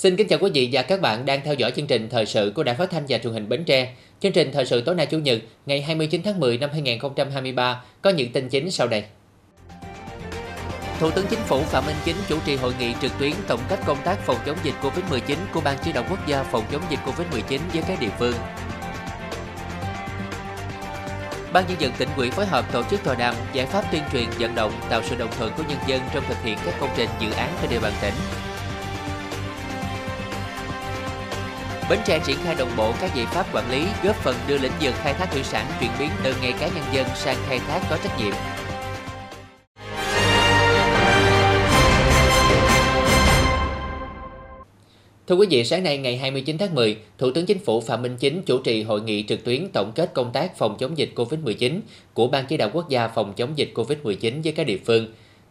Xin kính chào quý vị và các bạn đang theo dõi chương trình thời sự của Đài Phát thanh và Truyền hình Bến Tre. Chương trình thời sự tối nay Chủ nhật, ngày 29 tháng 10 năm 2023 có những tin chính sau đây. Thủ tướng Chính phủ Phạm Minh Chính chủ trì hội nghị trực tuyến tổng kết công tác phòng chống dịch COVID-19 của Ban chỉ đạo quốc gia phòng chống dịch COVID-19 với các địa phương. Ban nhân dân tỉnh ủy phối hợp tổ chức tọa đàm giải pháp tuyên truyền vận động tạo sự đồng thuận của nhân dân trong thực hiện các công trình dự án trên địa bàn tỉnh. Bến Tre triển khai đồng bộ các giải pháp quản lý góp phần đưa lĩnh vực khai thác thủy sản chuyển biến từ nghề cá nhân dân sang khai thác có trách nhiệm. Thưa quý vị, sáng nay ngày 29 tháng 10, Thủ tướng Chính phủ Phạm Minh Chính chủ trì hội nghị trực tuyến tổng kết công tác phòng chống dịch COVID-19 của Ban chỉ đạo quốc gia phòng chống dịch COVID-19 với các địa phương.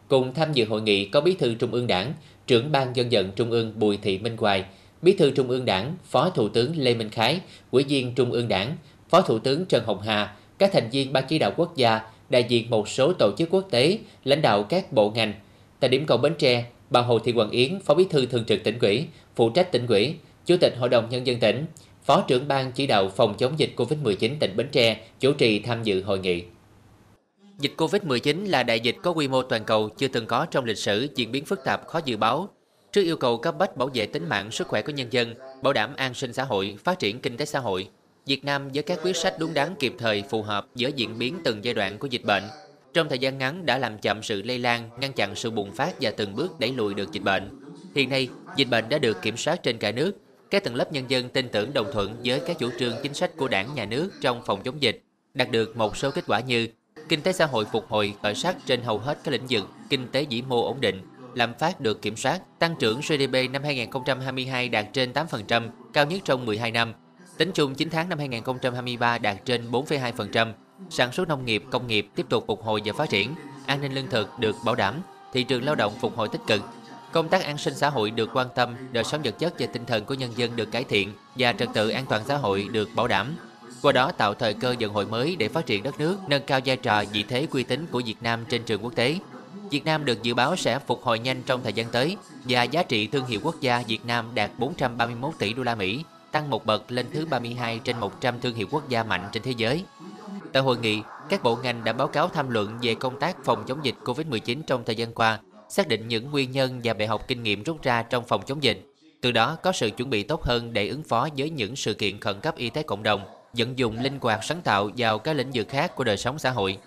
Cùng tham dự hội nghị có Bí thư Trung ương Đảng, trưởng Ban dân vận Trung ương Bùi Thị Minh Hoài, Bí thư Trung ương Đảng, Phó Thủ tướng Lê Minh Khái, Ủy viên Trung ương Đảng, Phó Thủ tướng Trần Hồng Hà, các thành viên Ban chỉ đạo quốc gia, đại diện một số tổ chức quốc tế, lãnh đạo các bộ ngành. Tại điểm cầu Bến Tre, bà Hồ Thị Hoàng Yến, Phó Bí thư Thường trực tỉnh ủy, phụ trách tỉnh ủy, Chủ tịch Hội đồng Nhân dân tỉnh, Phó trưởng ban chỉ đạo phòng chống dịch COVID-19 tỉnh Bến Tre chủ trì tham dự hội nghị. Dịch COVID-19 là đại dịch có quy mô toàn cầu chưa từng có trong lịch sử, diễn biến phức tạp khó dự báo. Trước yêu cầu cấp bách bảo vệ tính mạng, sức khỏe của nhân dân, bảo đảm an sinh xã hội, phát triển kinh tế xã hội, Việt Nam với các quyết sách đúng đắn kịp thời phù hợp với diễn biến từng giai đoạn của dịch bệnh, trong thời gian ngắn đã làm chậm sự lây lan, ngăn chặn sự bùng phát và từng bước đẩy lùi được dịch bệnh. Hiện nay, dịch bệnh đã được kiểm soát trên cả nước. Các tầng lớp nhân dân tin tưởng đồng thuận với các chủ trương chính sách của đảng, nhà nước trong phòng chống dịch, đạt được một số kết quả như kinh tế xã hội phục hồi khởi sắc trên hầu hết các lĩnh vực, kinh tế vĩ mô ổn định, lạm phát được kiểm soát, tăng trưởng GDP năm 2022 đạt trên 8%, cao nhất trong 12 năm. Tính chung 9 tháng năm 2023 đạt trên 4,2%, sản xuất nông nghiệp, công nghiệp tiếp tục phục hồi và phát triển, an ninh lương thực được bảo đảm, thị trường lao động phục hồi tích cực, công tác an sinh xã hội được quan tâm, đời sống vật chất và tinh thần của nhân dân được cải thiện và trật tự an toàn xã hội được bảo đảm. Qua đó tạo thời cơ vận hội mới để phát triển đất nước, nâng cao vai trò vị thế uy tín của Việt Nam trên trường quốc tế. Việt Nam được dự báo sẽ phục hồi nhanh trong thời gian tới và giá trị thương hiệu quốc gia Việt Nam đạt 431 tỷ đô la Mỹ, tăng một bậc lên thứ 32 trên 100 thương hiệu quốc gia mạnh trên thế giới. Tại hội nghị, các bộ ngành đã báo cáo tham luận về công tác phòng chống dịch COVID-19 trong thời gian qua, xác định những nguyên nhân và bài học kinh nghiệm rút ra trong phòng chống dịch. Từ đó có sự chuẩn bị tốt hơn để ứng phó với những sự kiện khẩn cấp y tế cộng đồng, vận dụng linh hoạt sáng tạo vào các lĩnh vực khác của đời sống xã hội.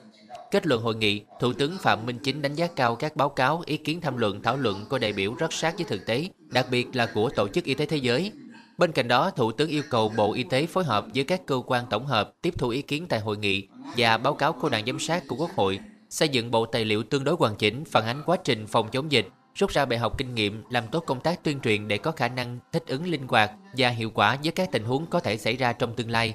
Kết luận hội nghị, Thủ tướng Phạm Minh Chính đánh giá cao các báo cáo, ý kiến tham luận, thảo luận của đại biểu rất sát với thực tế, đặc biệt là của Tổ chức Y tế Thế giới, Bên cạnh đó, Thủ tướng yêu cầu Bộ Y tế phối hợp với các cơ quan tổng hợp tiếp thu ý kiến tại hội nghị và báo cáo của đoàn giám sát của Quốc hội, xây dựng bộ tài liệu tương đối hoàn chỉnh phản ánh quá trình phòng chống dịch, rút ra bài học kinh nghiệm, làm tốt công tác tuyên truyền để có khả năng thích ứng linh hoạt và hiệu quả với các tình huống có thể xảy ra trong tương lai.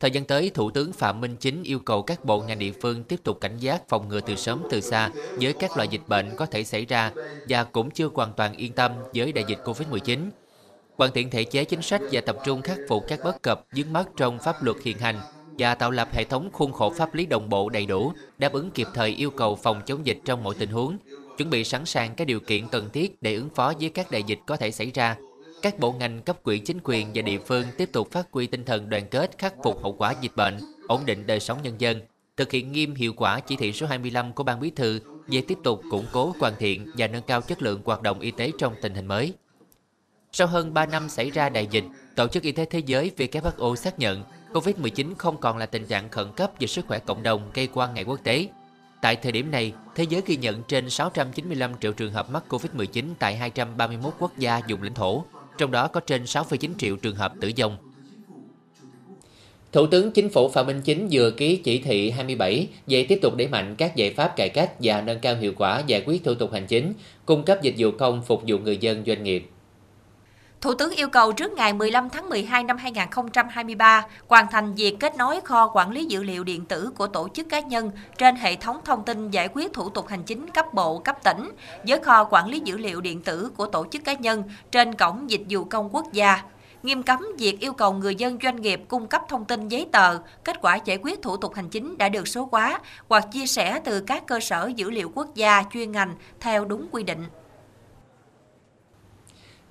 Thời gian tới, Thủ tướng Phạm Minh Chính yêu cầu các bộ ngành địa phương tiếp tục cảnh giác phòng ngừa từ sớm từ xa với các loại dịch bệnh có thể xảy ra và cũng chưa hoàn toàn yên tâm với đại dịch Covid-19 hoàn thiện thể chế chính sách và tập trung khắc phục các bất cập vướng mắc trong pháp luật hiện hành và tạo lập hệ thống khuôn khổ pháp lý đồng bộ đầy đủ, đáp ứng kịp thời yêu cầu phòng chống dịch trong mọi tình huống, chuẩn bị sẵn sàng các điều kiện cần thiết để ứng phó với các đại dịch có thể xảy ra. Các bộ ngành cấp quỹ chính quyền và địa phương tiếp tục phát huy tinh thần đoàn kết khắc phục hậu quả dịch bệnh, ổn định đời sống nhân dân, thực hiện nghiêm hiệu quả chỉ thị số 25 của Ban Bí thư về tiếp tục củng cố hoàn thiện và nâng cao chất lượng hoạt động y tế trong tình hình mới. Sau hơn 3 năm xảy ra đại dịch, Tổ chức Y tế Thế giới WHO xác nhận COVID-19 không còn là tình trạng khẩn cấp về sức khỏe cộng đồng gây quan ngại quốc tế. Tại thời điểm này, thế giới ghi nhận trên 695 triệu trường hợp mắc COVID-19 tại 231 quốc gia vùng lãnh thổ, trong đó có trên 6,9 triệu trường hợp tử vong. Thủ tướng Chính phủ Phạm Minh Chính vừa ký chỉ thị 27 về tiếp tục đẩy mạnh các giải pháp cải cách và nâng cao hiệu quả giải quyết thủ tục hành chính, cung cấp dịch vụ công phục vụ người dân doanh nghiệp. Thủ tướng yêu cầu trước ngày 15 tháng 12 năm 2023 hoàn thành việc kết nối kho quản lý dữ liệu điện tử của tổ chức cá nhân trên hệ thống thông tin giải quyết thủ tục hành chính cấp bộ, cấp tỉnh với kho quản lý dữ liệu điện tử của tổ chức cá nhân trên cổng dịch vụ công quốc gia nghiêm cấm việc yêu cầu người dân doanh nghiệp cung cấp thông tin giấy tờ, kết quả giải quyết thủ tục hành chính đã được số hóa hoặc chia sẻ từ các cơ sở dữ liệu quốc gia chuyên ngành theo đúng quy định.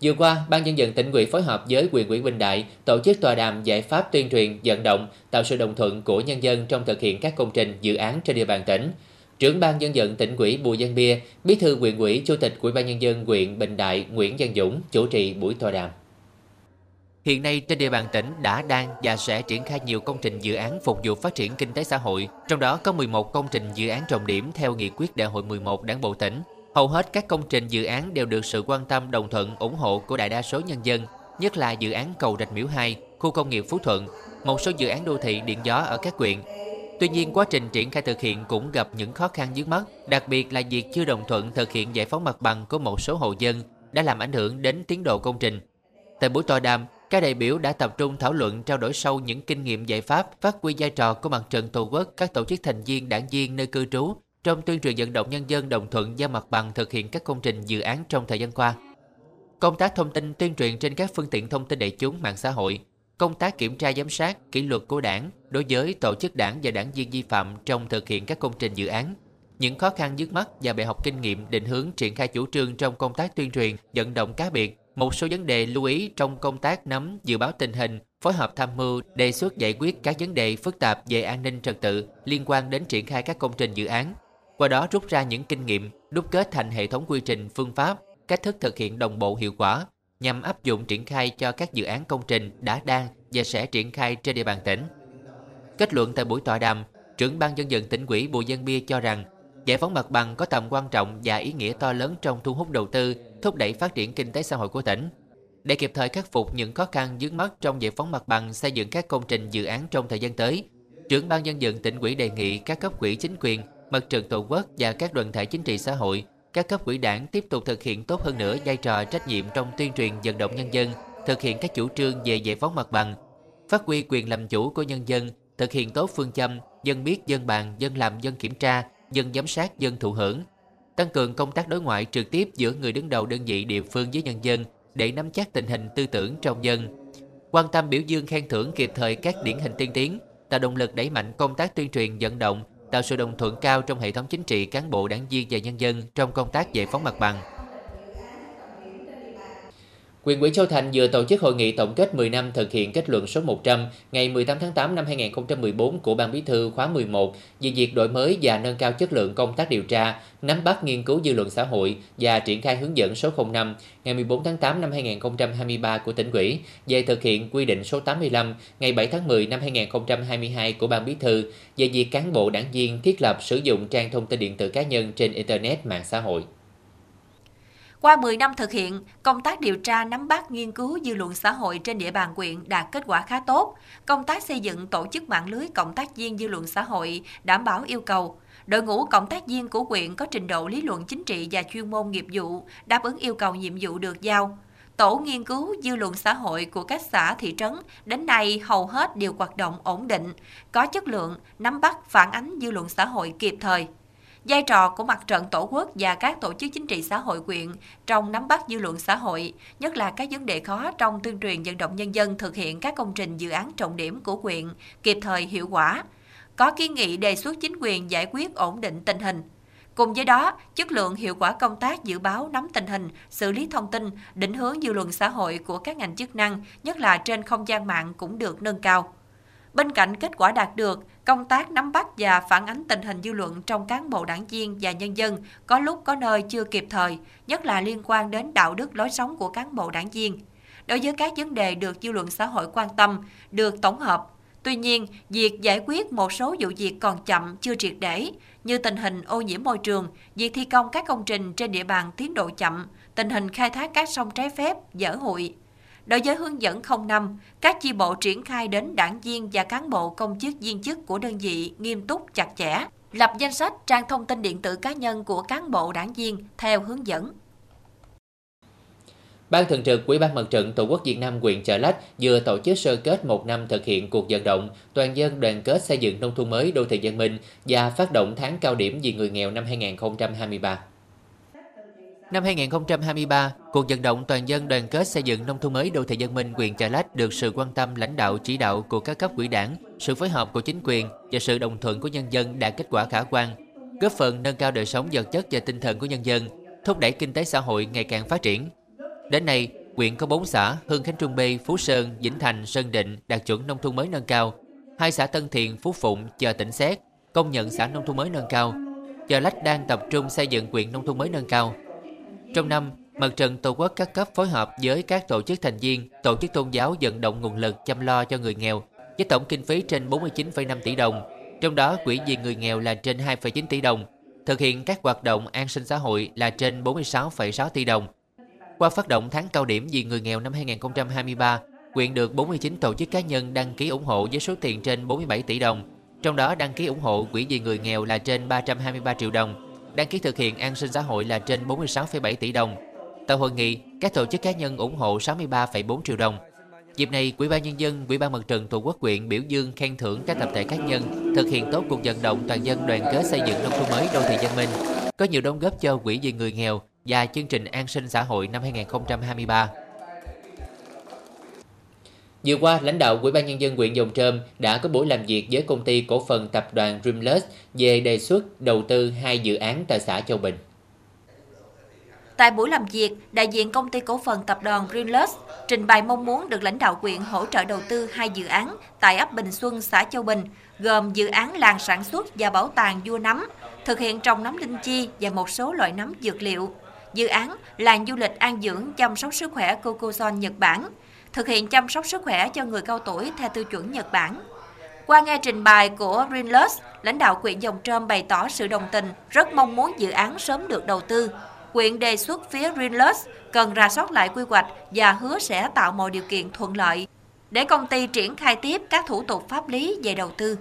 Vừa qua, Ban nhân dân tỉnh ủy phối hợp với quyền ủy Bình Đại tổ chức tòa đàm giải pháp tuyên truyền, vận động, tạo sự đồng thuận của nhân dân trong thực hiện các công trình, dự án trên địa bàn tỉnh. Trưởng ban nhân dân tỉnh ủy Bùi Văn Bia, Bí thư huyện ủy, Chủ tịch Ủy ban nhân dân huyện Bình Đại Nguyễn Văn Dũng chủ trì buổi tọa đàm. Hiện nay trên địa bàn tỉnh đã đang và sẽ triển khai nhiều công trình dự án phục vụ phát triển kinh tế xã hội, trong đó có 11 công trình dự án trọng điểm theo nghị quyết đại hội 11 Đảng bộ tỉnh. Hầu hết các công trình dự án đều được sự quan tâm đồng thuận ủng hộ của đại đa số nhân dân, nhất là dự án cầu Rạch Miễu 2, khu công nghiệp Phú Thuận, một số dự án đô thị điện gió ở các huyện. Tuy nhiên, quá trình triển khai thực hiện cũng gặp những khó khăn vướng mắt, đặc biệt là việc chưa đồng thuận thực hiện giải phóng mặt bằng của một số hộ dân đã làm ảnh hưởng đến tiến độ công trình. Tại buổi tọa đàm, các đại biểu đã tập trung thảo luận trao đổi sâu những kinh nghiệm giải pháp phát huy vai trò của mặt trận tổ quốc các tổ chức thành viên đảng viên nơi cư trú trong tuyên truyền vận động nhân dân đồng thuận giao mặt bằng thực hiện các công trình dự án trong thời gian qua. Công tác thông tin tuyên truyền trên các phương tiện thông tin đại chúng mạng xã hội, công tác kiểm tra giám sát kỷ luật của đảng đối với tổ chức đảng và đảng viên vi phạm trong thực hiện các công trình dự án, những khó khăn vướng mắt và bài học kinh nghiệm định hướng triển khai chủ trương trong công tác tuyên truyền, vận động cá biệt, một số vấn đề lưu ý trong công tác nắm dự báo tình hình, phối hợp tham mưu, đề xuất giải quyết các vấn đề phức tạp về an ninh trật tự liên quan đến triển khai các công trình dự án, qua đó rút ra những kinh nghiệm, đúc kết thành hệ thống quy trình, phương pháp, cách thức thực hiện đồng bộ hiệu quả nhằm áp dụng triển khai cho các dự án công trình đã đang và sẽ triển khai trên địa bàn tỉnh. Kết luận tại buổi tọa đàm, trưởng ban dân dân tỉnh ủy Bùi dân Bia cho rằng giải phóng mặt bằng có tầm quan trọng và ý nghĩa to lớn trong thu hút đầu tư, thúc đẩy phát triển kinh tế xã hội của tỉnh. Để kịp thời khắc phục những khó khăn vướng mắt trong giải phóng mặt bằng xây dựng các công trình dự án trong thời gian tới, trưởng ban dân dân tỉnh ủy đề nghị các cấp quỹ chính quyền mặt trận tổ quốc và các đoàn thể chính trị xã hội, các cấp quỹ đảng tiếp tục thực hiện tốt hơn nữa vai trò trách nhiệm trong tuyên truyền vận động nhân dân, thực hiện các chủ trương về giải phóng mặt bằng, phát huy quyền làm chủ của nhân dân, thực hiện tốt phương châm dân biết dân bàn, dân làm dân kiểm tra, dân giám sát, dân thụ hưởng, tăng cường công tác đối ngoại trực tiếp giữa người đứng đầu đơn vị địa phương với nhân dân để nắm chắc tình hình tư tưởng trong dân, quan tâm biểu dương khen thưởng kịp thời các điển hình tiên tiến, tạo động lực đẩy mạnh công tác tuyên truyền vận động tạo sự đồng thuận cao trong hệ thống chính trị, cán bộ, đảng viên và nhân dân trong công tác giải phóng mặt bằng. Quyền ủy Châu Thành vừa tổ chức hội nghị tổng kết 10 năm thực hiện kết luận số 100 ngày 18 tháng 8 năm 2014 của Ban Bí thư khóa 11 về việc đổi mới và nâng cao chất lượng công tác điều tra, nắm bắt nghiên cứu dư luận xã hội và triển khai hướng dẫn số 05 ngày 14 tháng 8 năm 2023 của tỉnh ủy về thực hiện quy định số 85 ngày 7 tháng 10 năm 2022 của Ban Bí thư về việc cán bộ đảng viên thiết lập sử dụng trang thông tin điện tử cá nhân trên Internet mạng xã hội. Qua 10 năm thực hiện, công tác điều tra nắm bắt nghiên cứu dư luận xã hội trên địa bàn quyện đạt kết quả khá tốt. Công tác xây dựng tổ chức mạng lưới cộng tác viên dư luận xã hội đảm bảo yêu cầu. Đội ngũ cộng tác viên của quyện có trình độ lý luận chính trị và chuyên môn nghiệp vụ, đáp ứng yêu cầu nhiệm vụ được giao. Tổ nghiên cứu dư luận xã hội của các xã thị trấn đến nay hầu hết đều hoạt động ổn định, có chất lượng, nắm bắt phản ánh dư luận xã hội kịp thời. Vai trò của mặt trận tổ quốc và các tổ chức chính trị xã hội quyện trong nắm bắt dư luận xã hội, nhất là các vấn đề khó trong tuyên truyền vận động nhân dân thực hiện các công trình dự án trọng điểm của quyện kịp thời hiệu quả. Có kiến nghị đề xuất chính quyền giải quyết ổn định tình hình, Cùng với đó, chất lượng hiệu quả công tác dự báo nắm tình hình, xử lý thông tin, định hướng dư luận xã hội của các ngành chức năng, nhất là trên không gian mạng cũng được nâng cao. Bên cạnh kết quả đạt được, công tác nắm bắt và phản ánh tình hình dư luận trong cán bộ đảng viên và nhân dân có lúc có nơi chưa kịp thời, nhất là liên quan đến đạo đức lối sống của cán bộ đảng viên. Đối với các vấn đề được dư luận xã hội quan tâm, được tổng hợp. Tuy nhiên, việc giải quyết một số vụ việc còn chậm, chưa triệt để, như tình hình ô nhiễm môi trường, việc thi công các công trình trên địa bàn tiến độ chậm, tình hình khai thác các sông trái phép, dở hụi, Đối với hướng dẫn 05, các chi bộ triển khai đến đảng viên và cán bộ công chức viên chức của đơn vị nghiêm túc chặt chẽ, lập danh sách trang thông tin điện tử cá nhân của cán bộ đảng viên theo hướng dẫn. Ban Thường trực Ủy ban Mặt trận Tổ quốc Việt Nam huyện Chợ Lách vừa tổ chức sơ kết một năm thực hiện cuộc vận động toàn dân đoàn kết xây dựng nông thôn mới đô thị văn minh và phát động tháng cao điểm vì người nghèo năm 2023. Năm 2023, cuộc vận động toàn dân đoàn kết xây dựng nông thôn mới đô thị dân minh huyện Chợ Lách được sự quan tâm lãnh đạo chỉ đạo của các cấp quỹ đảng, sự phối hợp của chính quyền và sự đồng thuận của nhân dân đạt kết quả khả quan, góp phần nâng cao đời sống vật chất và tinh thần của nhân dân, thúc đẩy kinh tế xã hội ngày càng phát triển. Đến nay, Quyện có 4 xã Hưng Khánh Trung B, Phú Sơn, Vĩnh Thành, Sơn Định đạt chuẩn nông thôn mới nâng cao. Hai xã Tân Thiện, Phú Phụng, chờ tỉnh xét công nhận xã nông thôn mới nâng cao. Chợ Lách đang tập trung xây dựng quyện nông thôn mới nâng cao. Trong năm, Mặt trận Tổ quốc các cấp phối hợp với các tổ chức thành viên, tổ chức tôn giáo vận động nguồn lực chăm lo cho người nghèo với tổng kinh phí trên 49,5 tỷ đồng. Trong đó, quỹ vì người nghèo là trên 2,9 tỷ đồng, thực hiện các hoạt động an sinh xã hội là trên 46,6 tỷ đồng. Qua phát động tháng cao điểm vì người nghèo năm 2023, quyện được 49 tổ chức cá nhân đăng ký ủng hộ với số tiền trên 47 tỷ đồng. Trong đó đăng ký ủng hộ quỹ vì người nghèo là trên 323 triệu đồng, đăng ký thực hiện an sinh xã hội là trên 46,7 tỷ đồng. Tại hội nghị, các tổ chức cá nhân ủng hộ 63,4 triệu đồng. Dịp này, Ủy ban nhân dân, Ủy ban Mặt trận Tổ quốc huyện biểu dương khen thưởng các tập thể cá nhân thực hiện tốt cuộc vận động toàn dân đoàn kết xây dựng nông thôn mới đô thị văn minh, có nhiều đóng góp cho quỹ vì người nghèo và chương trình an sinh xã hội năm 2023. Vừa qua, lãnh đạo Ủy ban nhân dân huyện Dòng Trơm đã có buổi làm việc với công ty cổ phần tập đoàn Dreamless về đề xuất đầu tư hai dự án tại xã Châu Bình. Tại buổi làm việc, đại diện công ty cổ phần tập đoàn Dreamless trình bày mong muốn được lãnh đạo quyện hỗ trợ đầu tư hai dự án tại ấp Bình Xuân, xã Châu Bình, gồm dự án làng sản xuất và bảo tàng vua nấm, thực hiện trồng nấm linh chi và một số loại nấm dược liệu. Dự án làng du lịch an dưỡng chăm sóc sức khỏe Kokoson Nhật Bản, thực hiện chăm sóc sức khỏe cho người cao tuổi theo tiêu chuẩn Nhật Bản. Qua nghe trình bày của Greenless, lãnh đạo quyện Dòng Trơm bày tỏ sự đồng tình, rất mong muốn dự án sớm được đầu tư, quyện đề xuất phía Greenless cần ra soát lại quy hoạch và hứa sẽ tạo mọi điều kiện thuận lợi để công ty triển khai tiếp các thủ tục pháp lý về đầu tư.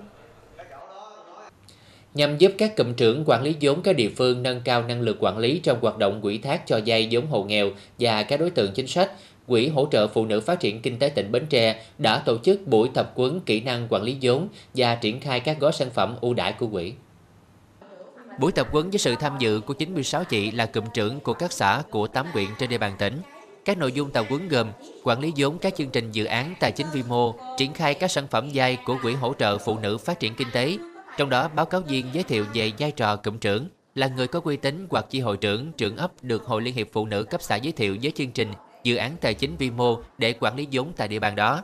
Nhằm giúp các cụm trưởng quản lý vốn các địa phương nâng cao năng lực quản lý trong hoạt động quỹ thác cho vay vốn hộ nghèo và các đối tượng chính sách, Quỹ hỗ trợ phụ nữ phát triển kinh tế tỉnh Bến Tre đã tổ chức buổi tập huấn kỹ năng quản lý vốn và triển khai các gói sản phẩm ưu đãi của quỹ. Buổi tập huấn với sự tham dự của 96 chị là cụm trưởng của các xã của 8 huyện trên địa bàn tỉnh. Các nội dung tập huấn gồm quản lý vốn các chương trình dự án tài chính vi mô, triển khai các sản phẩm dai của Quỹ hỗ trợ phụ nữ phát triển kinh tế. Trong đó, báo cáo viên giới thiệu về vai trò cụm trưởng là người có uy tín hoặc chi hội trưởng, trưởng ấp được Hội Liên hiệp Phụ nữ cấp xã giới thiệu với chương trình dự án tài chính vi mô để quản lý vốn tại địa bàn đó.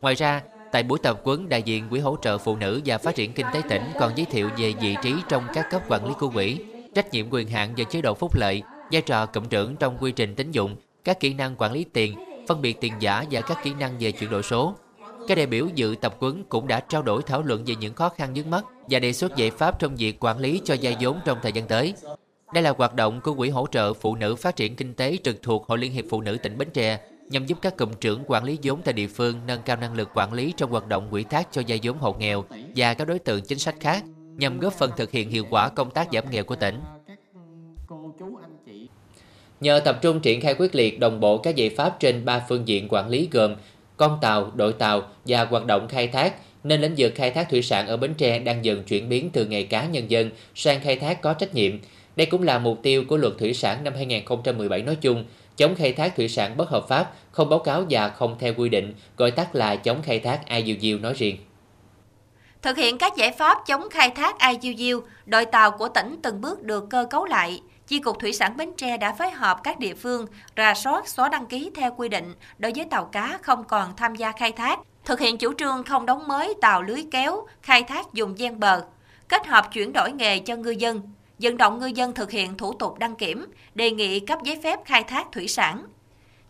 Ngoài ra, Tại buổi tập huấn, đại diện Quỹ hỗ trợ phụ nữ và phát triển kinh tế tỉnh còn giới thiệu về vị trí trong các cấp quản lý của quỹ, trách nhiệm quyền hạn và chế độ phúc lợi, vai trò cụm trưởng trong quy trình tín dụng, các kỹ năng quản lý tiền, phân biệt tiền giả và các kỹ năng về chuyển đổi số. Các đại biểu dự tập huấn cũng đã trao đổi thảo luận về những khó khăn vướng mắt và đề xuất giải pháp trong việc quản lý cho gia vốn trong thời gian tới. Đây là hoạt động của Quỹ hỗ trợ phụ nữ phát triển kinh tế trực thuộc Hội Liên hiệp Phụ nữ tỉnh Bến Tre nhằm giúp các cụm trưởng quản lý vốn tại địa phương nâng cao năng lực quản lý trong hoạt động quỹ thác cho vay vốn hộ nghèo và các đối tượng chính sách khác nhằm góp phần thực hiện hiệu quả công tác giảm nghèo của tỉnh. Nhờ tập trung triển khai quyết liệt đồng bộ các giải pháp trên ba phương diện quản lý gồm con tàu, đội tàu và hoạt động khai thác, nên lĩnh vực khai thác thủy sản ở Bến Tre đang dần chuyển biến từ nghề cá nhân dân sang khai thác có trách nhiệm. Đây cũng là mục tiêu của luật thủy sản năm 2017 nói chung chống khai thác thủy sản bất hợp pháp, không báo cáo và không theo quy định, gọi tắt là chống khai thác IUU nói riêng. Thực hiện các giải pháp chống khai thác IUU, đội tàu của tỉnh từng bước được cơ cấu lại. Chi cục Thủy sản Bến Tre đã phối hợp các địa phương ra soát xóa đăng ký theo quy định đối với tàu cá không còn tham gia khai thác, thực hiện chủ trương không đóng mới tàu lưới kéo, khai thác dùng gian bờ, kết hợp chuyển đổi nghề cho ngư dân, vận động ngư dân thực hiện thủ tục đăng kiểm, đề nghị cấp giấy phép khai thác thủy sản.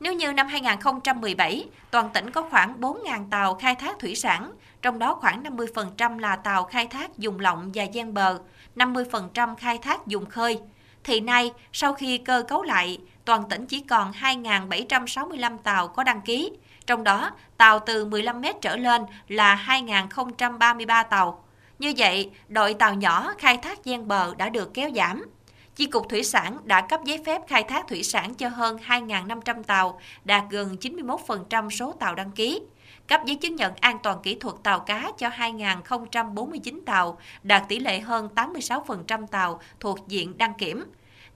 Nếu như năm 2017, toàn tỉnh có khoảng 4.000 tàu khai thác thủy sản, trong đó khoảng 50% là tàu khai thác dùng lộng và gian bờ, 50% khai thác dùng khơi. Thì nay, sau khi cơ cấu lại, toàn tỉnh chỉ còn 2.765 tàu có đăng ký, trong đó tàu từ 15 mét trở lên là 2.033 tàu. Như vậy, đội tàu nhỏ khai thác gian bờ đã được kéo giảm. Chi cục Thủy sản đã cấp giấy phép khai thác thủy sản cho hơn 2.500 tàu, đạt gần 91% số tàu đăng ký. Cấp giấy chứng nhận an toàn kỹ thuật tàu cá cho 2.049 tàu, đạt tỷ lệ hơn 86% tàu thuộc diện đăng kiểm.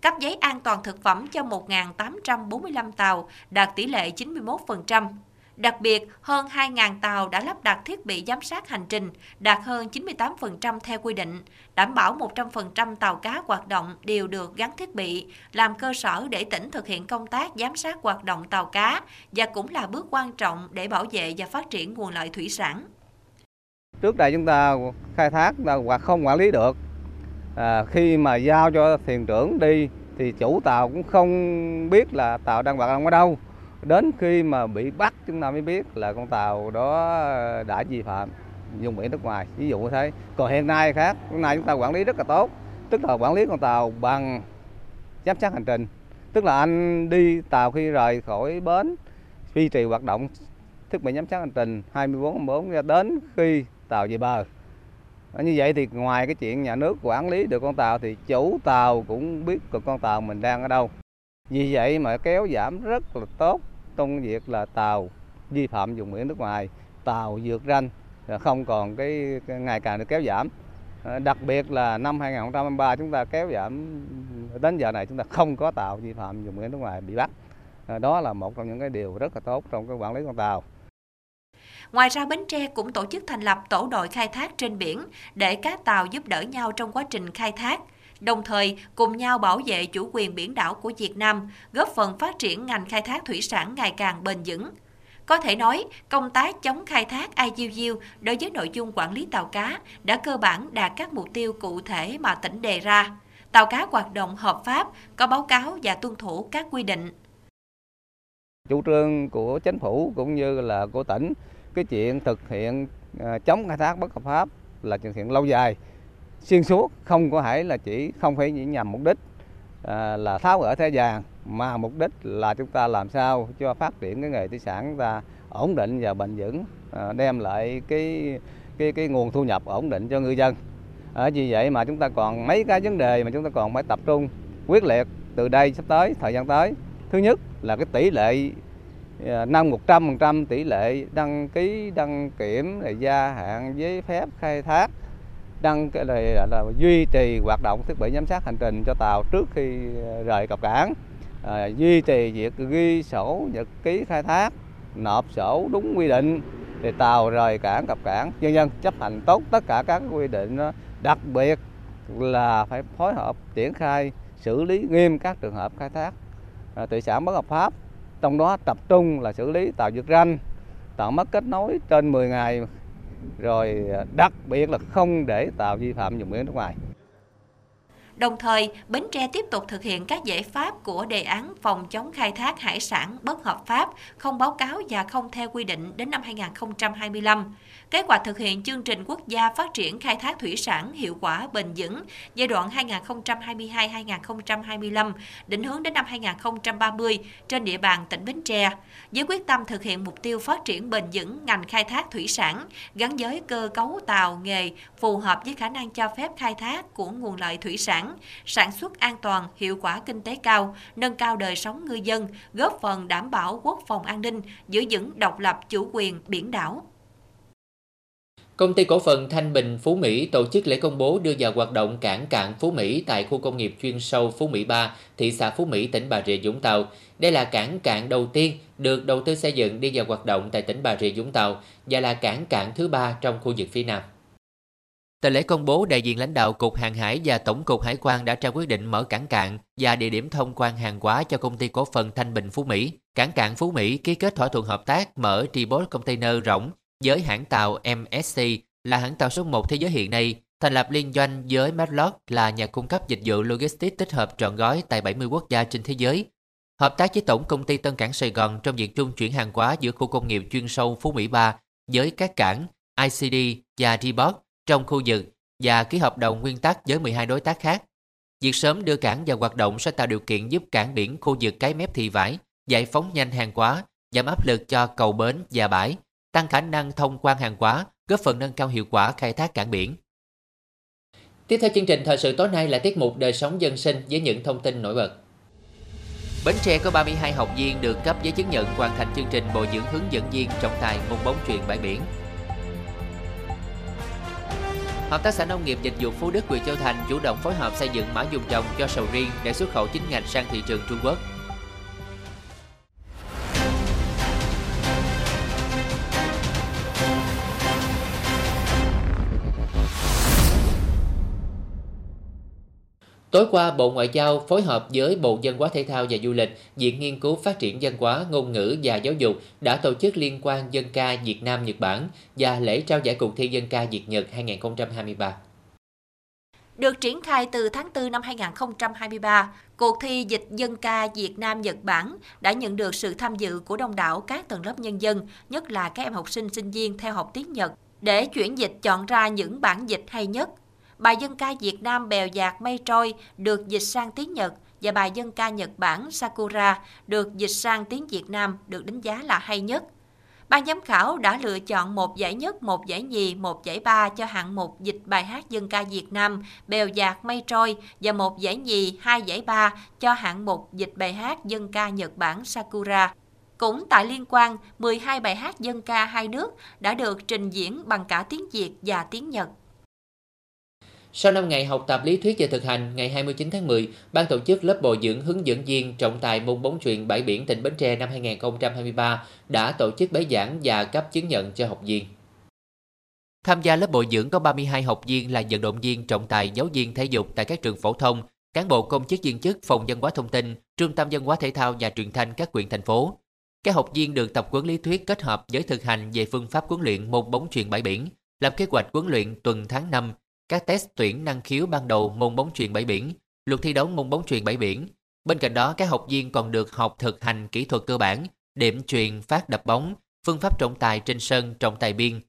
Cấp giấy an toàn thực phẩm cho 1.845 tàu, đạt tỷ lệ 91%. Đặc biệt, hơn 2.000 tàu đã lắp đặt thiết bị giám sát hành trình, đạt hơn 98% theo quy định, đảm bảo 100% tàu cá hoạt động đều được gắn thiết bị, làm cơ sở để tỉnh thực hiện công tác giám sát hoạt động tàu cá và cũng là bước quan trọng để bảo vệ và phát triển nguồn lợi thủy sản. Trước đây chúng ta khai thác hoặc không quản lý được, à, khi mà giao cho thuyền trưởng đi thì chủ tàu cũng không biết là tàu đang hoạt động ở đâu đến khi mà bị bắt chúng ta mới biết là con tàu đó đã vi phạm vùng biển nước ngoài. Ví dụ như thế. Còn hiện nay khác hiện nay chúng ta quản lý rất là tốt. Tức là quản lý con tàu bằng giám sát hành trình. Tức là anh đi tàu khi rời khỏi bến, duy trì hoạt động thiết bị giám sát hành trình 24 24 đến khi tàu về bờ. Như vậy thì ngoài cái chuyện nhà nước quản lý được con tàu thì chủ tàu cũng biết được con tàu mình đang ở đâu. Vì vậy mà kéo giảm rất là tốt trong việc là tàu vi phạm vùng biển nước ngoài, tàu vượt ranh không còn cái, ngày càng được kéo giảm. À, đặc biệt là năm 2023 chúng ta kéo giảm đến giờ này chúng ta không có tàu vi phạm vùng biển nước ngoài bị bắt. À, đó là một trong những cái điều rất là tốt trong cái quản lý con tàu. Ngoài ra, Bến Tre cũng tổ chức thành lập tổ đội khai thác trên biển để các tàu giúp đỡ nhau trong quá trình khai thác đồng thời cùng nhau bảo vệ chủ quyền biển đảo của Việt Nam, góp phần phát triển ngành khai thác thủy sản ngày càng bền vững. Có thể nói, công tác chống khai thác IUU đối với nội dung quản lý tàu cá đã cơ bản đạt các mục tiêu cụ thể mà tỉnh đề ra. Tàu cá hoạt động hợp pháp, có báo cáo và tuân thủ các quy định. Chủ trương của chính phủ cũng như là của tỉnh, cái chuyện thực hiện à, chống khai thác bất hợp pháp là thực hiện lâu dài xuyên suốt không có thể là chỉ không phải chỉ nhằm mục đích à, là tháo gỡ thế vàng mà mục đích là chúng ta làm sao cho phát triển cái nghề thủy sản chúng ta ổn định và bền vững à, đem lại cái cái cái nguồn thu nhập ổn định cho ngư dân. Ở vì vậy mà chúng ta còn mấy cái vấn đề mà chúng ta còn phải tập trung quyết liệt từ đây sắp tới thời gian tới. Thứ nhất là cái tỷ lệ à, năm một trăm phần trăm tỷ lệ đăng ký đăng kiểm gia hạn giấy phép khai thác đăng cái này là, là duy trì hoạt động thiết bị giám sát hành trình cho tàu trước khi ờ, rời cập cảng à, duy trì việc ghi sổ nhật ký khai thác nộp sổ đúng quy định thì tàu rời cảng cập cảng nhân dân chấp hành tốt tất cả các quy định đó. đặc biệt là phải phối hợp triển khai xử lý nghiêm các trường hợp khai thác à, thủy sản bất hợp pháp trong đó tập trung là xử lý tàu vượt ranh tàu mất kết nối trên 10 ngày rồi à, đặc biệt là không để tàu vi phạm vùng biển nước ngoài. Đồng thời, Bến Tre tiếp tục thực hiện các giải pháp của đề án phòng chống khai thác hải sản bất hợp pháp, không báo cáo và không theo quy định đến năm 2025. Kế hoạch thực hiện chương trình quốc gia phát triển khai thác thủy sản hiệu quả bền vững giai đoạn 2022-2025, định hướng đến năm 2030 trên địa bàn tỉnh Bến Tre, với quyết tâm thực hiện mục tiêu phát triển bền vững ngành khai thác thủy sản gắn với cơ cấu tàu nghề phù hợp với khả năng cho phép khai thác của nguồn lợi thủy sản, sản xuất an toàn, hiệu quả kinh tế cao, nâng cao đời sống ngư dân, góp phần đảm bảo quốc phòng an ninh, giữ vững độc lập chủ quyền biển đảo. Công ty cổ phần Thanh Bình Phú Mỹ tổ chức lễ công bố đưa vào hoạt động cảng cạn Phú Mỹ tại khu công nghiệp chuyên sâu Phú Mỹ 3, thị xã Phú Mỹ, tỉnh Bà Rịa Vũng Tàu. Đây là cảng cạn đầu tiên được đầu tư xây dựng đi vào hoạt động tại tỉnh Bà Rịa Vũng Tàu và là cảng cạn thứ ba trong khu vực phía Nam. Tại lễ công bố, đại diện lãnh đạo Cục Hàng hải và Tổng cục Hải quan đã trao quyết định mở cảng cạn và địa điểm thông quan hàng hóa cho công ty cổ phần Thanh Bình Phú Mỹ. Cảng cạn Phú Mỹ ký kết thỏa thuận hợp tác mở tribot container rỗng với hãng tàu MSC là hãng tàu số 1 thế giới hiện nay, thành lập liên doanh với Matlock là nhà cung cấp dịch vụ logistics tích hợp trọn gói tại 70 quốc gia trên thế giới. Hợp tác với Tổng công ty Tân Cảng Sài Gòn trong việc trung chuyển hàng hóa giữa khu công nghiệp chuyên sâu Phú Mỹ 3 với các cảng ICD và Depot trong khu vực và ký hợp đồng nguyên tắc với 12 đối tác khác. Việc sớm đưa cảng vào hoạt động sẽ tạo điều kiện giúp cảng biển khu vực cái mép thị vải giải phóng nhanh hàng hóa, giảm áp lực cho cầu bến và bãi, tăng khả năng thông quan hàng hóa, góp phần nâng cao hiệu quả khai thác cảng biển. Tiếp theo chương trình thời sự tối nay là tiết mục đời sống dân sinh với những thông tin nổi bật. Bến Tre có 32 học viên được cấp giấy chứng nhận hoàn thành chương trình bồi dưỡng hướng dẫn viên trọng tài môn bóng chuyền bãi biển. Hợp tác xã nông nghiệp dịch vụ Phú Đức huyện Châu Thành chủ động phối hợp xây dựng mã dùng trồng cho sầu riêng để xuất khẩu chính ngạch sang thị trường Trung Quốc. Tối qua, Bộ Ngoại giao phối hợp với Bộ Dân hóa Thể thao và Du lịch, Viện Nghiên cứu Phát triển Văn hóa, Ngôn ngữ và Giáo dục đã tổ chức liên quan dân ca Việt Nam Nhật Bản và lễ trao giải cuộc thi dân ca Việt Nhật 2023. Được triển khai từ tháng 4 năm 2023, cuộc thi dịch dân ca Việt Nam Nhật Bản đã nhận được sự tham dự của đông đảo các tầng lớp nhân dân, nhất là các em học sinh sinh viên theo học tiếng Nhật, để chuyển dịch chọn ra những bản dịch hay nhất Bài dân ca Việt Nam Bèo dạt mây trôi được dịch sang tiếng Nhật và bài dân ca Nhật Bản Sakura được dịch sang tiếng Việt Nam được đánh giá là hay nhất. Ban giám khảo đã lựa chọn một giải nhất, một giải nhì, một giải ba cho hạng mục dịch bài hát dân ca Việt Nam Bèo dạt mây trôi và một giải nhì, hai giải ba cho hạng mục dịch bài hát dân ca Nhật Bản Sakura. Cũng tại liên quan, 12 bài hát dân ca hai nước đã được trình diễn bằng cả tiếng Việt và tiếng Nhật. Sau 5 ngày học tập lý thuyết và thực hành, ngày 29 tháng 10, ban tổ chức lớp bồi dưỡng hướng dẫn viên trọng tài môn bóng chuyền bãi biển tỉnh Bến Tre năm 2023 đã tổ chức bế giảng và cấp chứng nhận cho học viên. Tham gia lớp bồi dưỡng có 32 học viên là vận động viên trọng tài giáo viên thể dục tại các trường phổ thông, cán bộ công chức viên chức phòng văn hóa thông tin, trung tâm văn hóa thể thao và truyền thanh các huyện thành phố. Các học viên được tập huấn lý thuyết kết hợp với thực hành về phương pháp huấn luyện môn bóng chuyền bãi biển, lập kế hoạch huấn luyện tuần tháng 5 các test tuyển năng khiếu ban đầu môn bóng chuyền bãi biển, luật thi đấu môn bóng chuyền bãi biển. Bên cạnh đó, các học viên còn được học thực hành kỹ thuật cơ bản, điểm truyền phát đập bóng, phương pháp trọng tài trên sân trọng tài biên.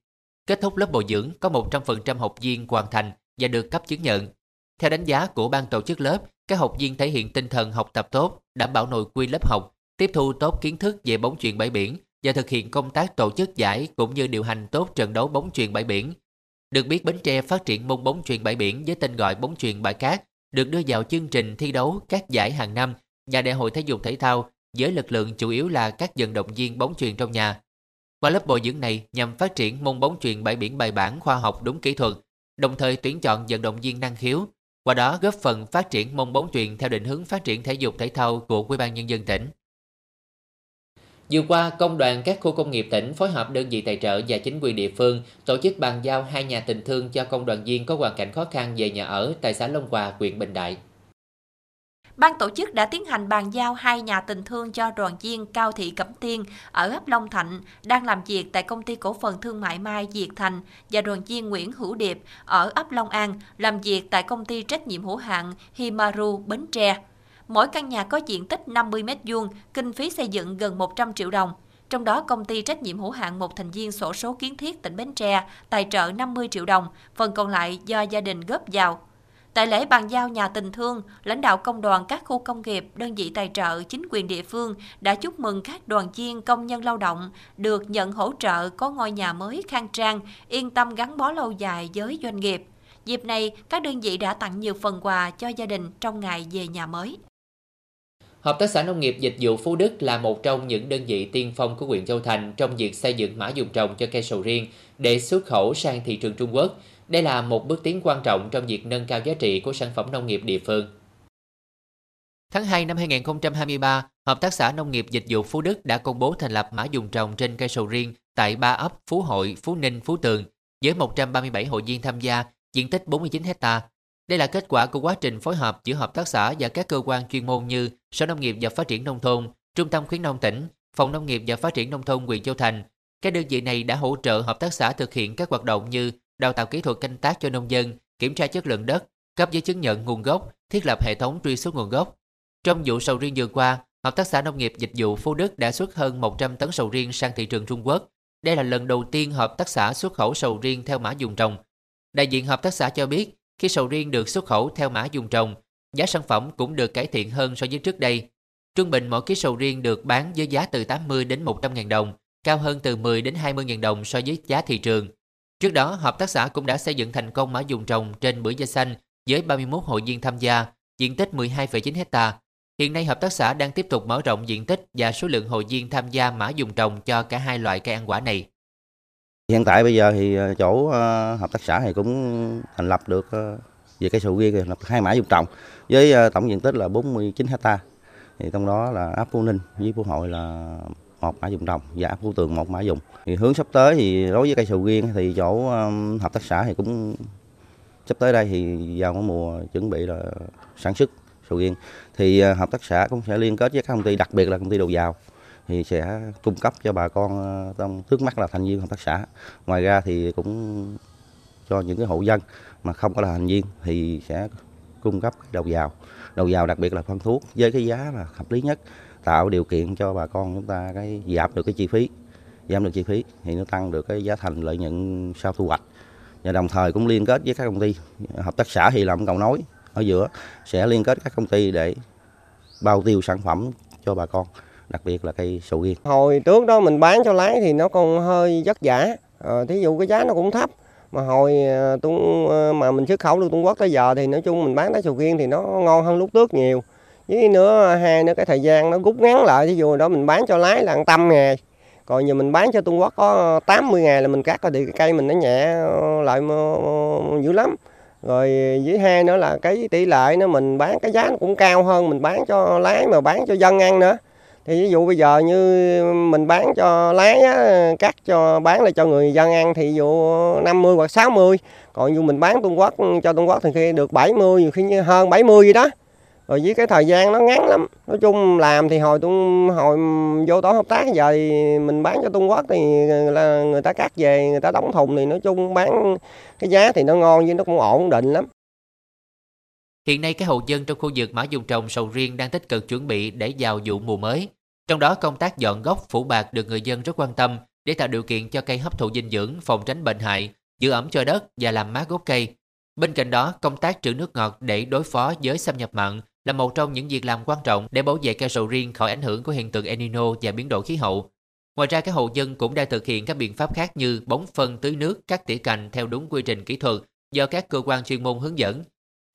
Kết thúc lớp bồi dưỡng, có 100% học viên hoàn thành và được cấp chứng nhận. Theo đánh giá của ban tổ chức lớp, các học viên thể hiện tinh thần học tập tốt, đảm bảo nội quy lớp học, tiếp thu tốt kiến thức về bóng chuyền bãi biển và thực hiện công tác tổ chức giải cũng như điều hành tốt trận đấu bóng chuyền bãi biển được biết Bến Tre phát triển môn bóng chuyền bãi biển với tên gọi bóng chuyền bãi cát, được đưa vào chương trình thi đấu các giải hàng năm và đại hội thể dục thể thao với lực lượng chủ yếu là các vận động viên bóng chuyền trong nhà. Qua lớp bồi dưỡng này nhằm phát triển môn bóng chuyền bãi biển bài bản khoa học đúng kỹ thuật, đồng thời tuyển chọn vận động viên năng khiếu, qua đó góp phần phát triển môn bóng chuyền theo định hướng phát triển thể dục thể thao của Ủy ban nhân dân tỉnh. Vừa qua, Công đoàn các khu công nghiệp tỉnh phối hợp đơn vị tài trợ và chính quyền địa phương tổ chức bàn giao hai nhà tình thương cho công đoàn viên có hoàn cảnh khó khăn về nhà ở tại xã Long Hòa, huyện Bình Đại. Ban tổ chức đã tiến hành bàn giao hai nhà tình thương cho đoàn viên Cao Thị Cẩm Tiên ở ấp Long Thạnh đang làm việc tại công ty cổ phần thương mại Mai Diệt Thành và đoàn viên Nguyễn Hữu Điệp ở ấp Long An làm việc tại công ty trách nhiệm hữu hạn Himaru Bến Tre. Mỗi căn nhà có diện tích 50 m2, kinh phí xây dựng gần 100 triệu đồng. Trong đó, công ty trách nhiệm hữu hạn một thành viên sổ số kiến thiết tỉnh Bến Tre tài trợ 50 triệu đồng, phần còn lại do gia đình góp vào. Tại lễ bàn giao nhà tình thương, lãnh đạo công đoàn các khu công nghiệp, đơn vị tài trợ, chính quyền địa phương đã chúc mừng các đoàn viên công nhân lao động được nhận hỗ trợ có ngôi nhà mới khang trang, yên tâm gắn bó lâu dài với doanh nghiệp. Dịp này, các đơn vị đã tặng nhiều phần quà cho gia đình trong ngày về nhà mới. Hợp tác xã Nông nghiệp Dịch vụ Phú Đức là một trong những đơn vị tiên phong của huyện Châu Thành trong việc xây dựng mã dùng trồng cho cây sầu riêng để xuất khẩu sang thị trường Trung Quốc. Đây là một bước tiến quan trọng trong việc nâng cao giá trị của sản phẩm nông nghiệp địa phương. Tháng 2 năm 2023, Hợp tác xã Nông nghiệp Dịch vụ Phú Đức đã công bố thành lập mã dùng trồng trên cây sầu riêng tại ba ấp Phú Hội, Phú Ninh, Phú Tường với 137 hội viên tham gia, diện tích 49 hecta đây là kết quả của quá trình phối hợp giữa hợp tác xã và các cơ quan chuyên môn như Sở Nông nghiệp và Phát triển Nông thôn, Trung tâm Khuyến nông tỉnh, Phòng Nông nghiệp và Phát triển Nông thôn huyện Châu Thành. Các đơn vị này đã hỗ trợ hợp tác xã thực hiện các hoạt động như đào tạo kỹ thuật canh tác cho nông dân, kiểm tra chất lượng đất, cấp giấy chứng nhận nguồn gốc, thiết lập hệ thống truy xuất nguồn gốc. Trong vụ sầu riêng vừa qua, Hợp tác xã Nông nghiệp Dịch vụ Phú Đức đã xuất hơn 100 tấn sầu riêng sang thị trường Trung Quốc. Đây là lần đầu tiên hợp tác xã xuất khẩu sầu riêng theo mã dùng trồng. Đại diện hợp tác xã cho biết, khi sầu riêng được xuất khẩu theo mã dùng trồng, giá sản phẩm cũng được cải thiện hơn so với trước đây. Trung bình mỗi ký sầu riêng được bán với giá từ 80 đến 100 ngàn đồng, cao hơn từ 10 đến 20 ngàn đồng so với giá thị trường. Trước đó, hợp tác xã cũng đã xây dựng thành công mã dùng trồng trên bưởi da xanh với 31 hội viên tham gia, diện tích 12,9 hecta. Hiện nay hợp tác xã đang tiếp tục mở rộng diện tích và số lượng hội viên tham gia mã dùng trồng cho cả hai loại cây ăn quả này. Hiện tại bây giờ thì ờ, chỗ ờ, hợp tác xã thì cũng thành lập được ờ, về cây sầu riêng là hai mã vùng trồng với tổng diện tích là 49 hecta thì trong đó là áp Phú Ninh với Phú Hội là một mã dùng trồng và áp Phú Tường một mã dùng. Thì hướng sắp tới thì đối với cây sầu riêng thì chỗ hợp tác xã thì cũng sắp tới đây thì vào mùa chuẩn bị là sản xuất sầu riêng. Thì hợp tác xã cũng sẽ liên kết với các công ty, đặc biệt là công ty đầu vào thì sẽ cung cấp cho bà con ờ, trong trước mắt là thành viên hợp tác xã. Ngoài ra thì cũng cho những cái hộ dân mà không có là thành viên thì sẽ cung cấp đầu vào. Đầu vào đặc biệt là phân thuốc với cái giá là hợp lý nhất, tạo điều kiện cho bà con chúng ta cái giảm được cái chi phí, giảm được chi phí thì nó tăng được cái giá thành lợi nhuận sau thu hoạch. Và đồng thời cũng liên kết với các công ty hợp tác xã thì làm cầu nối ở giữa sẽ liên kết các công ty để bao tiêu sản phẩm cho bà con đặc biệt là cây sầu riêng. Hồi trước đó mình bán cho lái thì nó còn hơi vất vả. À, thí dụ cái giá nó cũng thấp. Mà hồi ờ, tôi ờ, mà mình xuất khẩu được Trung Quốc tới giờ thì nói chung mình bán trái sầu riêng thì nó ngon hơn lúc trước nhiều. Với nữa hai nữa cái thời gian nó rút ngắn lại thí dụ đó mình bán cho lái là tâm ngày. Còn giờ mình bán cho Trung Quốc có 80 ngày là mình cắt rồi thì cái cây mình nó nhẹ ờ, lại dữ lắm. Rồi với hai nữa là cái tỷ lệ nó mình bán cái giá nó cũng cao hơn mình bán cho lái mà bán cho dân ăn nữa thì ví dụ bây giờ như mình bán cho lái á, cắt cho bán lại cho người dân ăn thì dụ 50 hoặc 60 còn dù mình bán Trung Quốc cho Trung Quốc thì khi được 70 nhiều khi hơn 70 gì đó. Rồi với cái thời gian nó ngắn lắm. Nói chung làm thì hồi tôi hồi vô tổ hợp tác giờ thì mình bán cho Trung Quốc thì là người ta cắt về người ta đóng thùng thì nói chung bán cái giá thì nó ngon với nó cũng ổn định lắm. Hiện nay các hộ dân trong khu vực mã dùng trồng sầu riêng đang tích cực chuẩn bị để vào vụ mùa mới. Trong đó công tác dọn gốc phủ bạc được người dân rất quan tâm để tạo điều kiện cho cây hấp thụ dinh dưỡng, phòng tránh bệnh hại, giữ ẩm cho đất và làm mát gốc cây. Bên cạnh đó, công tác trữ nước ngọt để đối phó với xâm nhập mặn là một trong những việc làm quan trọng để bảo vệ cây sầu riêng khỏi ảnh hưởng của hiện tượng El Nino và biến đổi khí hậu. Ngoài ra, các hộ dân cũng đang thực hiện các biện pháp khác như bón phân tưới nước, cắt tỉa cành theo đúng quy trình kỹ thuật do các cơ quan chuyên môn hướng dẫn.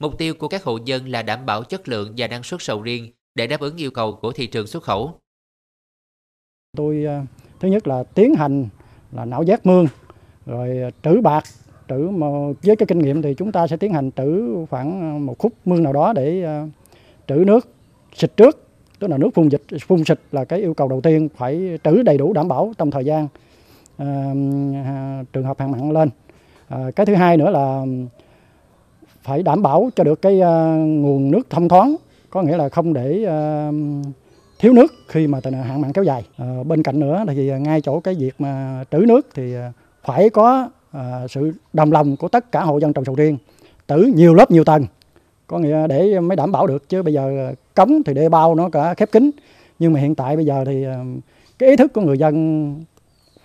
Mục tiêu của các hộ dân là đảm bảo chất lượng và năng suất sầu riêng để đáp ứng yêu cầu của thị trường xuất khẩu. Tôi à, thứ nhất là tiến hành là nạo vét mương, rồi à, trữ bạc trữ mà với cái kinh nghiệm thì chúng ta sẽ tiến hành trữ khoảng một khúc mương nào đó để à, trữ nước xịt trước tức là nước phun dịch phun xịt là cái yêu cầu đầu tiên phải trữ đầy đủ đảm bảo trong thời gian à, trường hợp hạn mặn lên à, cái thứ hai nữa là phải đảm bảo cho được cái ờ, nguồn nước thông thoáng, có nghĩa là không để ờ, thiếu nước khi mà tình hạn mặn kéo dài. Ờ, bên cạnh nữa thì ngay chỗ cái việc mà trữ nước thì phải có sự đồng lòng của tất cả hộ dân trồng sầu riêng, trữ nhiều lớp nhiều tầng. Có nghĩa để mới đảm bảo được, chứ bây giờ cống thì đê bao nó cả khép kín. Nhưng mà hiện tại bây giờ thì cái ý thức của người dân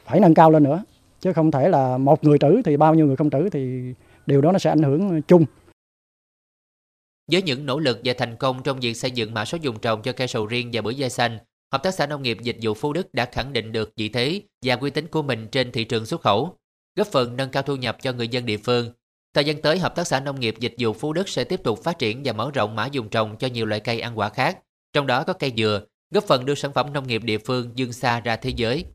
phải nâng cao lên nữa, chứ không thể là một người trữ thì bao nhiêu người không trữ thì điều đó nó sẽ ảnh hưởng chung với những nỗ lực và thành công trong việc xây dựng mã số dùng trồng cho cây sầu riêng và bưởi da xanh, Hợp tác xã nông nghiệp dịch vụ Phú Đức đã khẳng định được vị thế và uy tín của mình trên thị trường xuất khẩu, góp phần nâng cao thu nhập cho người dân địa phương Thời gian tới, Hợp tác xã Nông nghiệp Dịch vụ Phú Đức sẽ tiếp tục phát triển và mở rộng mã dùng trồng cho nhiều loại cây ăn quả khác, trong đó có cây dừa, góp phần đưa sản phẩm nông nghiệp địa phương dương xa ra thế giới.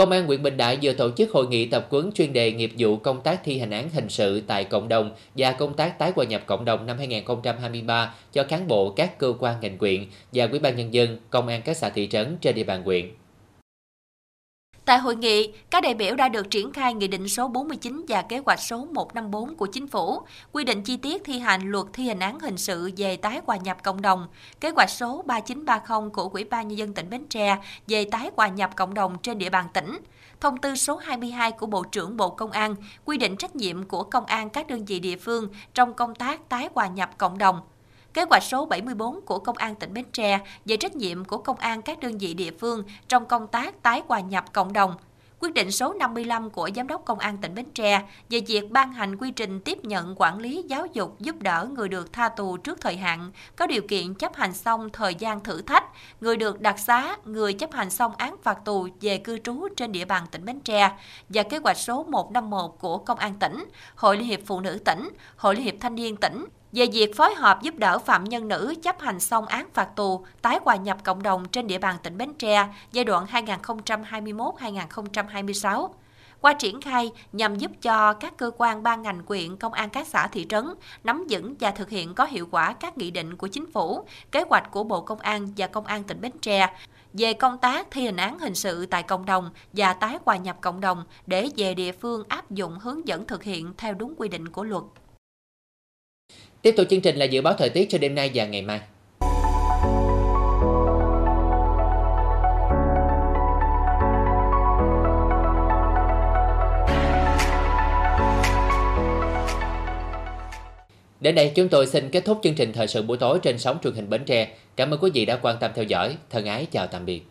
Công an huyện Bình Đại vừa tổ chức hội nghị tập huấn chuyên đề nghiệp vụ công tác thi hành án hình sự tại cộng đồng và công tác tái hòa nhập cộng đồng năm 2023 cho cán bộ các cơ quan ngành quyện và ủy ban nhân dân, công an các xã thị trấn trên địa bàn huyện. Tại hội nghị, các đại biểu đã được triển khai Nghị định số 49 và kế hoạch số 154 của Chính phủ, quy định chi tiết thi hành luật thi hành án hình sự về tái hòa nhập cộng đồng, kế hoạch số 3930 của Ủy ban Nhân dân tỉnh Bến Tre về tái hòa nhập cộng đồng trên địa bàn tỉnh, thông tư số 22 của Bộ trưởng Bộ Công an quy định trách nhiệm của công an các đơn vị địa phương trong công tác tái hòa nhập cộng đồng, Kế hoạch số 74 của Công an tỉnh Bến Tre về trách nhiệm của công an các đơn vị địa phương trong công tác tái hòa nhập cộng đồng. Quyết định số 55 của Giám đốc Công an tỉnh Bến Tre về việc ban hành quy trình tiếp nhận quản lý giáo dục giúp đỡ người được tha tù trước thời hạn, có điều kiện chấp hành xong thời gian thử thách, người được đặc xá, người chấp hành xong án phạt tù về cư trú trên địa bàn tỉnh Bến Tre và kế hoạch số 151 của Công an tỉnh, Hội Liên hiệp Phụ nữ tỉnh, Hội Liên hiệp Thanh niên tỉnh về việc phối hợp giúp đỡ phạm nhân nữ chấp hành xong án phạt tù, tái hòa nhập cộng đồng trên địa bàn tỉnh Bến Tre giai đoạn 2021-2026 qua triển khai nhằm giúp cho các cơ quan ban ngành quyện, công an các xã thị trấn nắm vững và thực hiện có hiệu quả các nghị định của chính phủ, kế hoạch của Bộ Công an và Công an tỉnh Bến Tre về công tác thi hành án hình sự tại cộng đồng và tái hòa nhập cộng đồng để về địa phương áp dụng hướng dẫn thực hiện theo đúng quy định của luật. Tiếp tục chương trình là dự báo thời tiết cho đêm nay và ngày mai. Đến đây chúng tôi xin kết thúc chương trình thời sự buổi tối trên sóng truyền hình Bến Tre. Cảm ơn quý vị đã quan tâm theo dõi. Thân ái, chào tạm biệt.